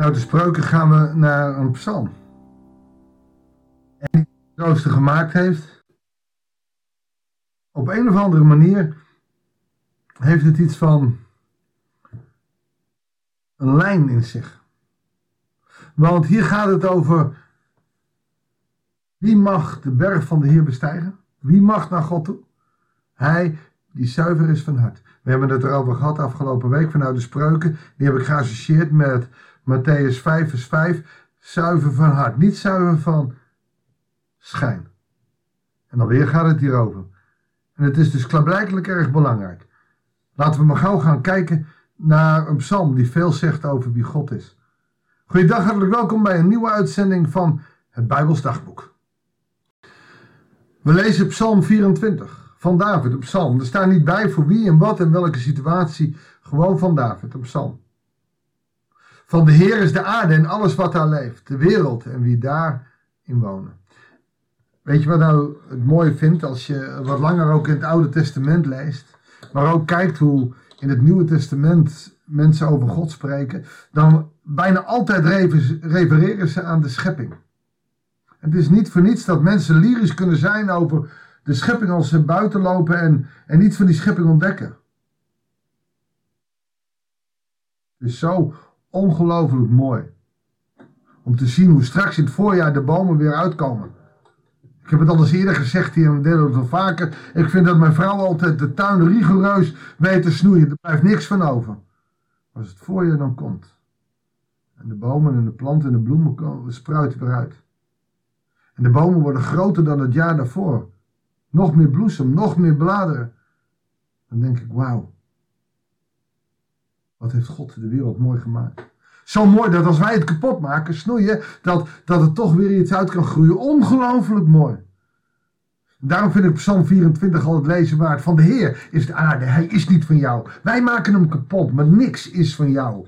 Nou, de spreuken gaan we naar een psalm. En die rooster gemaakt heeft. Op een of andere manier heeft het iets van een lijn in zich. Want hier gaat het over wie mag de berg van de Heer bestijgen? Wie mag naar God toe? Hij die zuiver is van hart. We hebben het erover gehad afgelopen week vanuit de spreuken. Die heb ik geassocieerd met Matthäus 5 vers 5. Zuiver van hart. Niet zuiver van schijn. En alweer gaat het hierover. En het is dus klaarblijkelijk erg belangrijk. Laten we maar gauw gaan kijken naar een psalm die veel zegt over wie God is. Goeiedag, hartelijk welkom bij een nieuwe uitzending van het Bijbels Dagboek. We lezen Psalm 24 van David, een psalm. Er staat niet bij voor wie en wat en welke situatie, gewoon van David, een psalm. Van de Heer is de aarde en alles wat daar leeft, de wereld en wie daarin wonen. Weet je wat nou het mooie vindt als je wat langer ook in het Oude Testament leest, maar ook kijkt hoe in het Nieuwe Testament mensen over God spreken, dan bijna altijd refereren ze aan de schepping. Het is niet voor niets dat mensen lyrisch kunnen zijn over de schepping als ze buiten lopen en, en niet van die schepping ontdekken. Is zo ongelooflijk mooi om te zien hoe straks in het voorjaar de bomen weer uitkomen. Ik heb het al eens eerder gezegd hier en deel het wel vaker. Ik vind dat mijn vrouw altijd de tuin rigoureus weet te snoeien. Er blijft niks van over. Als het voorjaar dan komt. En de bomen en de planten en de bloemen spruiten weer uit. En de bomen worden groter dan het jaar daarvoor. Nog meer bloesem, nog meer bladeren. Dan denk ik, wauw. Wat heeft God de wereld mooi gemaakt. Zo mooi dat als wij het kapot maken, snoeien, dat, dat het toch weer iets uit kan groeien. Ongelooflijk mooi. Daarom vind ik Psalm 24 al het lezen waard. Van de Heer is de aarde, hij is niet van jou. Wij maken hem kapot, maar niks is van jou.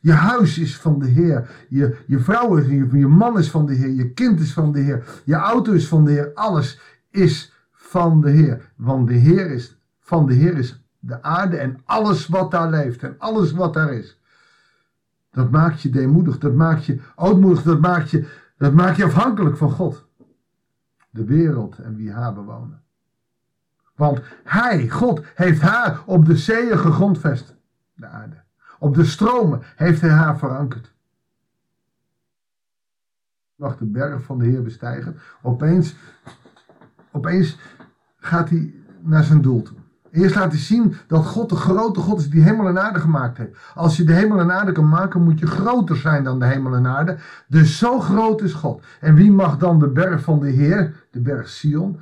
Je huis is van de Heer. Je, je vrouw is je, je man is van de Heer. Je kind is van de Heer. Je auto is van de Heer. Alles is van de Heer. Want de Heer is van de Heer is de aarde en alles wat daar leeft en alles wat daar is. Dat maakt je deemoedig, dat maakt je ootmoedig, dat maakt je, dat maakt je afhankelijk van God. De wereld en wie haar bewonen. Want Hij, God, heeft haar op de zeeën gegrondvest, de aarde. Op de stromen heeft Hij haar verankerd. Mag de berg van de Heer bestijgen. Opeens, opeens gaat hij naar zijn doel toe. Eerst laat hij zien dat God de grote God is die hemel en aarde gemaakt heeft. Als je de hemel en aarde kan maken, moet je groter zijn dan de hemel en aarde. Dus zo groot is God. En wie mag dan de berg van de Heer, de berg Sion,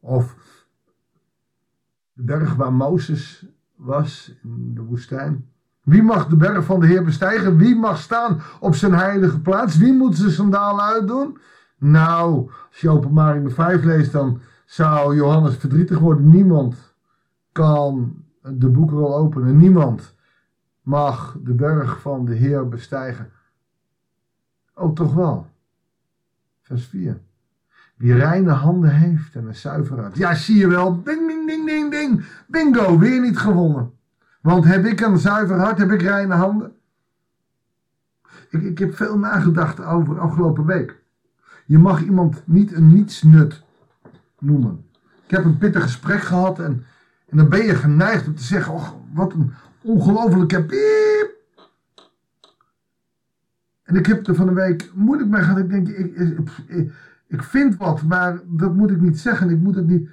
of de berg waar Mozes was in de woestijn? Wie mag de berg van de Heer bestijgen? Wie mag staan op zijn heilige plaats? Wie moet zijn sandalen uitdoen? Nou, als je openbaring 5 leest, dan zou Johannes verdrietig worden. Niemand kan de boekrol openen. Niemand mag de berg van de Heer bestijgen. Oh, toch wel. Vers 4. Wie reine handen heeft en een zuiver hart. Ja, zie je wel. Ding, ding, ding, ding, ding. Bingo, weer niet gewonnen. Want heb ik een zuiver hart, heb ik reine handen? Ik, ik heb veel nagedacht over afgelopen week. Je mag iemand niet een nietsnut noemen. Ik heb een pittig gesprek gehad en en dan ben je geneigd om te zeggen, oh, wat een ongelofelijke piep. En ik heb er van een week moeilijk mee gehad. Ik denk, ik, ik, ik vind wat, maar dat moet ik niet zeggen. Ik moet het niet...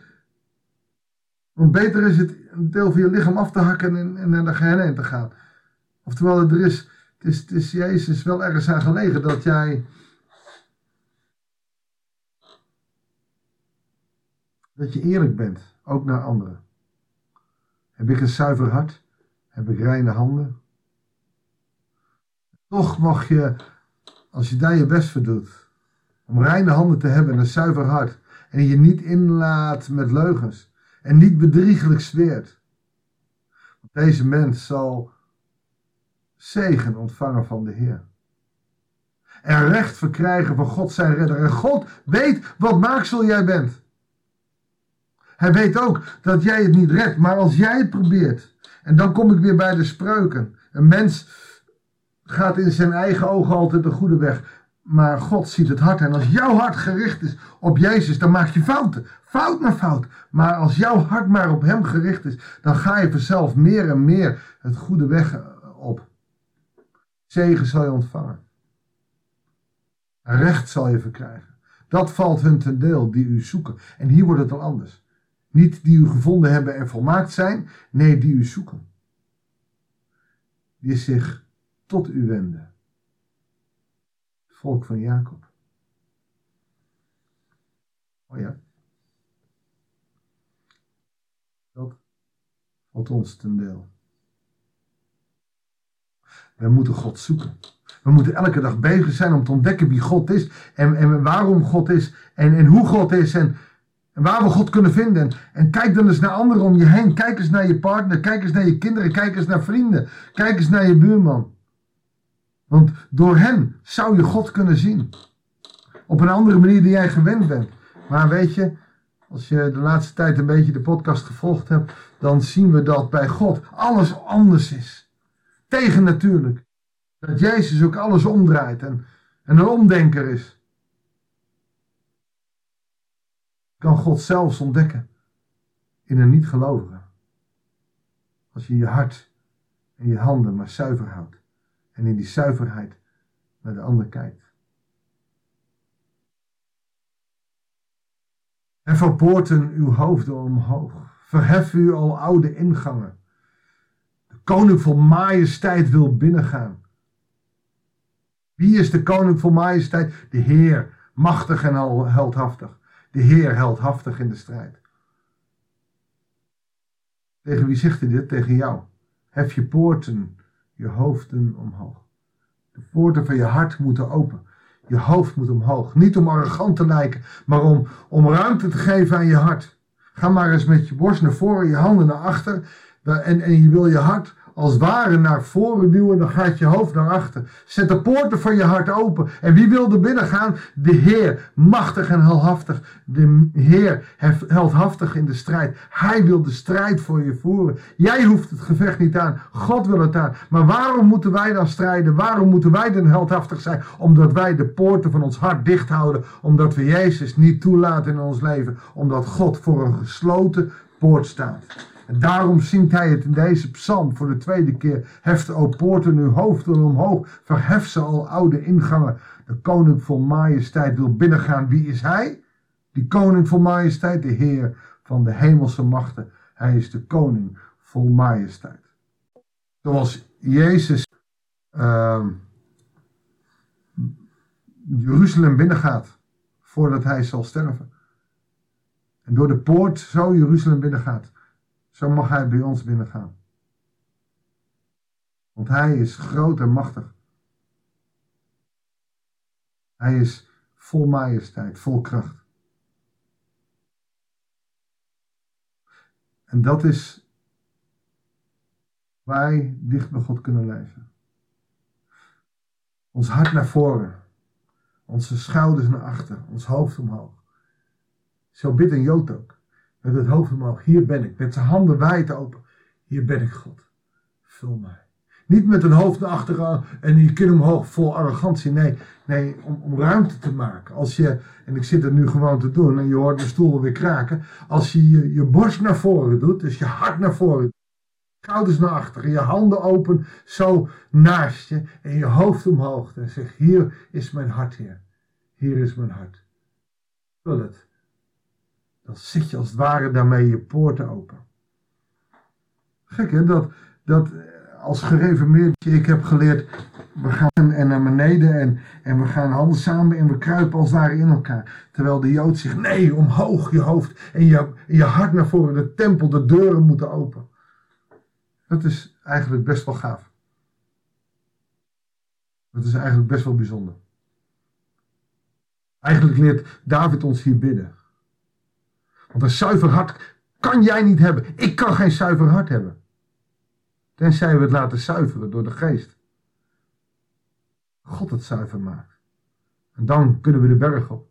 Want beter is het een deel van je lichaam af te hakken en, naar de gehennen te gaan. Oftewel, er is, het, is, het is Jezus wel ergens aan gelegen dat jij... Dat je eerlijk bent, ook naar anderen. Heb ik een zuiver hart? Heb ik reine handen? Toch mag je, als je daar je best voor doet, om reine handen te hebben en een zuiver hart, en je niet inlaat met leugens en niet bedriegelijk zweert, deze mens zal zegen ontvangen van de Heer. En recht verkrijgen van God zijn redder. En God weet wat maaksel jij bent. Hij weet ook dat jij het niet redt, maar als jij het probeert, en dan kom ik weer bij de spreuken. Een mens gaat in zijn eigen ogen altijd de goede weg. Maar God ziet het hart. En als jouw hart gericht is op Jezus, dan maak je fouten. Fout na fout. Maar als jouw hart maar op Hem gericht is, dan ga je vanzelf meer en meer het goede weg op. Zegen zal je ontvangen. Recht zal je verkrijgen. Dat valt hun ten deel die u zoeken. En hier wordt het al anders. Niet die u gevonden hebben en volmaakt zijn, nee, die u zoeken. Die zich tot u wenden. Het volk van Jacob. Oh ja. Dat valt ons ten deel. We moeten God zoeken. We moeten elke dag bezig zijn om te ontdekken wie God is en, en waarom God is en, en hoe God is en, waar we God kunnen vinden. En kijk dan eens naar anderen om je heen. Kijk eens naar je partner, kijk eens naar je kinderen, kijk eens naar vrienden, kijk eens naar je buurman. Want door hen zou je God kunnen zien. Op een andere manier dan jij gewend bent. Maar weet je, als je de laatste tijd een beetje de podcast gevolgd hebt, dan zien we dat bij God alles anders is. Tegen natuurlijk. Dat Jezus ook alles omdraait en, en een omdenker is. Kan God zelfs ontdekken in een niet-gelovige. Als je je hart en je handen maar zuiver houdt. En in die zuiverheid naar de ander kijkt. En van poorten uw hoofden omhoog. Verhef u al oude ingangen. De koning van majesteit wil binnengaan. Wie is de koning van majesteit? De Heer, machtig en heldhaftig. De Heer heldhaftig in de strijd. Tegen wie zegt hij dit? Tegen jou. Hef je poorten, je hoofden omhoog. De poorten van je hart moeten open. Je hoofd moet omhoog. Niet om arrogant te lijken, maar om, om ruimte te geven aan je hart. Ga maar eens met je borst naar voren, je handen naar achter. En, en je wil je hart als ware naar voren duwen, dan gaat je hoofd naar achter. Zet de poorten van je hart open. En wie wil er binnen gaan? De Heer, machtig en heldhaftig. De Heer, heldhaftig in de strijd. Hij wil de strijd voor je voeren. Jij hoeft het gevecht niet aan. God wil het aan. Maar waarom moeten wij dan strijden? Waarom moeten wij dan heldhaftig zijn? Omdat wij de poorten van ons hart dicht houden. Omdat we Jezus niet toelaten in ons leven. Omdat God voor een gesloten poort staat. En daarom zingt hij het in deze psalm voor de tweede keer. Heft, o poorten, uw hoofden omhoog. Verhef ze al oude ingangen. De koning vol majesteit wil binnengaan. Wie is hij? Die koning vol majesteit, de Heer van de hemelse machten. Hij is de koning vol majesteit. Zoals Jezus uh, Jeruzalem binnengaat voordat hij zal sterven. En door de poort zo Jeruzalem binnengaat. Zo mag hij bij ons binnengaan. Want hij is groot en machtig. Hij is vol majesteit, vol kracht. En dat is wij dicht bij God kunnen leven. Ons hart naar voren, onze schouders naar achter, ons hoofd omhoog. Zo bidt een Jood ook. Met het hoofd omhoog. Hier ben ik. Met zijn handen wijd open. Hier ben ik God. Vul mij. Niet met een hoofd naar achteren en je kin omhoog vol arrogantie. Nee, nee om, om, ruimte te maken. Als je, en ik zit het nu gewoon te doen en je hoort de stoel weer kraken. Als je, je borst naar voren doet, dus je hart naar voren schouders naar achteren, je handen open, zo naast je en je hoofd omhoog. En zeg, hier is mijn hart, Heer. Hier is mijn hart. Vul het dan zet je als het ware daarmee je poorten open. Gek hè, dat, dat als gereformeerd ik heb geleerd, we gaan en naar beneden en, en we gaan handen samen en we kruipen als het ware in elkaar. Terwijl de Jood zegt, nee, omhoog je hoofd en je, je hart naar voren, de tempel, de deuren moeten open. Dat is eigenlijk best wel gaaf. Dat is eigenlijk best wel bijzonder. Eigenlijk leert David ons hier bidden. Want een zuiver hart kan jij niet hebben. Ik kan geen zuiver hart hebben. Tenzij we het laten zuiveren door de geest. God het zuiver maakt. En dan kunnen we de berg op.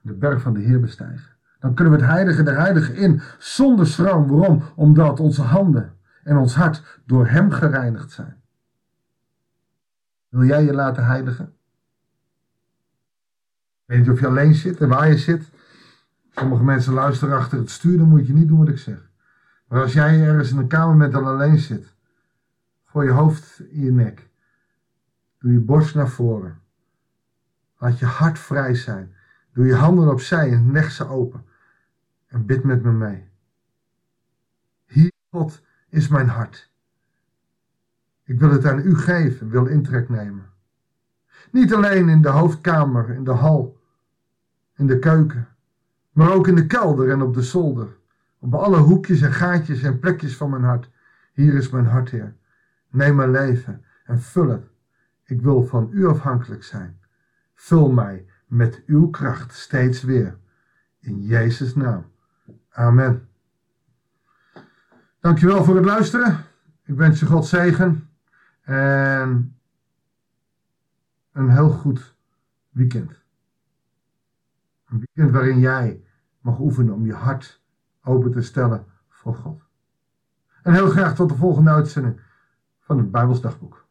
De berg van de Heer bestijgen. Dan kunnen we het heilige der heiligen in zonder schroom. Waarom? Omdat onze handen en ons hart door Hem gereinigd zijn. Wil jij je laten heiligen? Ik weet niet of je alleen zit en waar je zit. Sommige mensen luisteren achter het stuur, dan moet je niet doen wat ik zeg. Maar als jij ergens in een kamer met dan alleen zit, gooi je hoofd in je nek. Doe je borst naar voren. Laat je hart vrij zijn. Doe je handen opzij en leg ze open. En bid met me mee. Hier, God, is mijn hart. Ik wil het aan u geven, wil intrek nemen. Niet alleen in de hoofdkamer, in de hal, in de keuken, maar ook in de kelder en op de zolder. Op alle hoekjes en gaatjes en plekjes van mijn hart. Hier is mijn hart, Heer. Neem mijn leven en vul het. Ik wil van u afhankelijk zijn. Vul mij met uw kracht steeds weer. In Jezus' naam. Amen. Dankjewel voor het luisteren. Ik wens je God zegen. En een heel goed weekend. Een weekend waarin jij mag oefenen om je hart open te stellen voor God. En heel graag tot de volgende uitzending van het Bijbelsdagboek.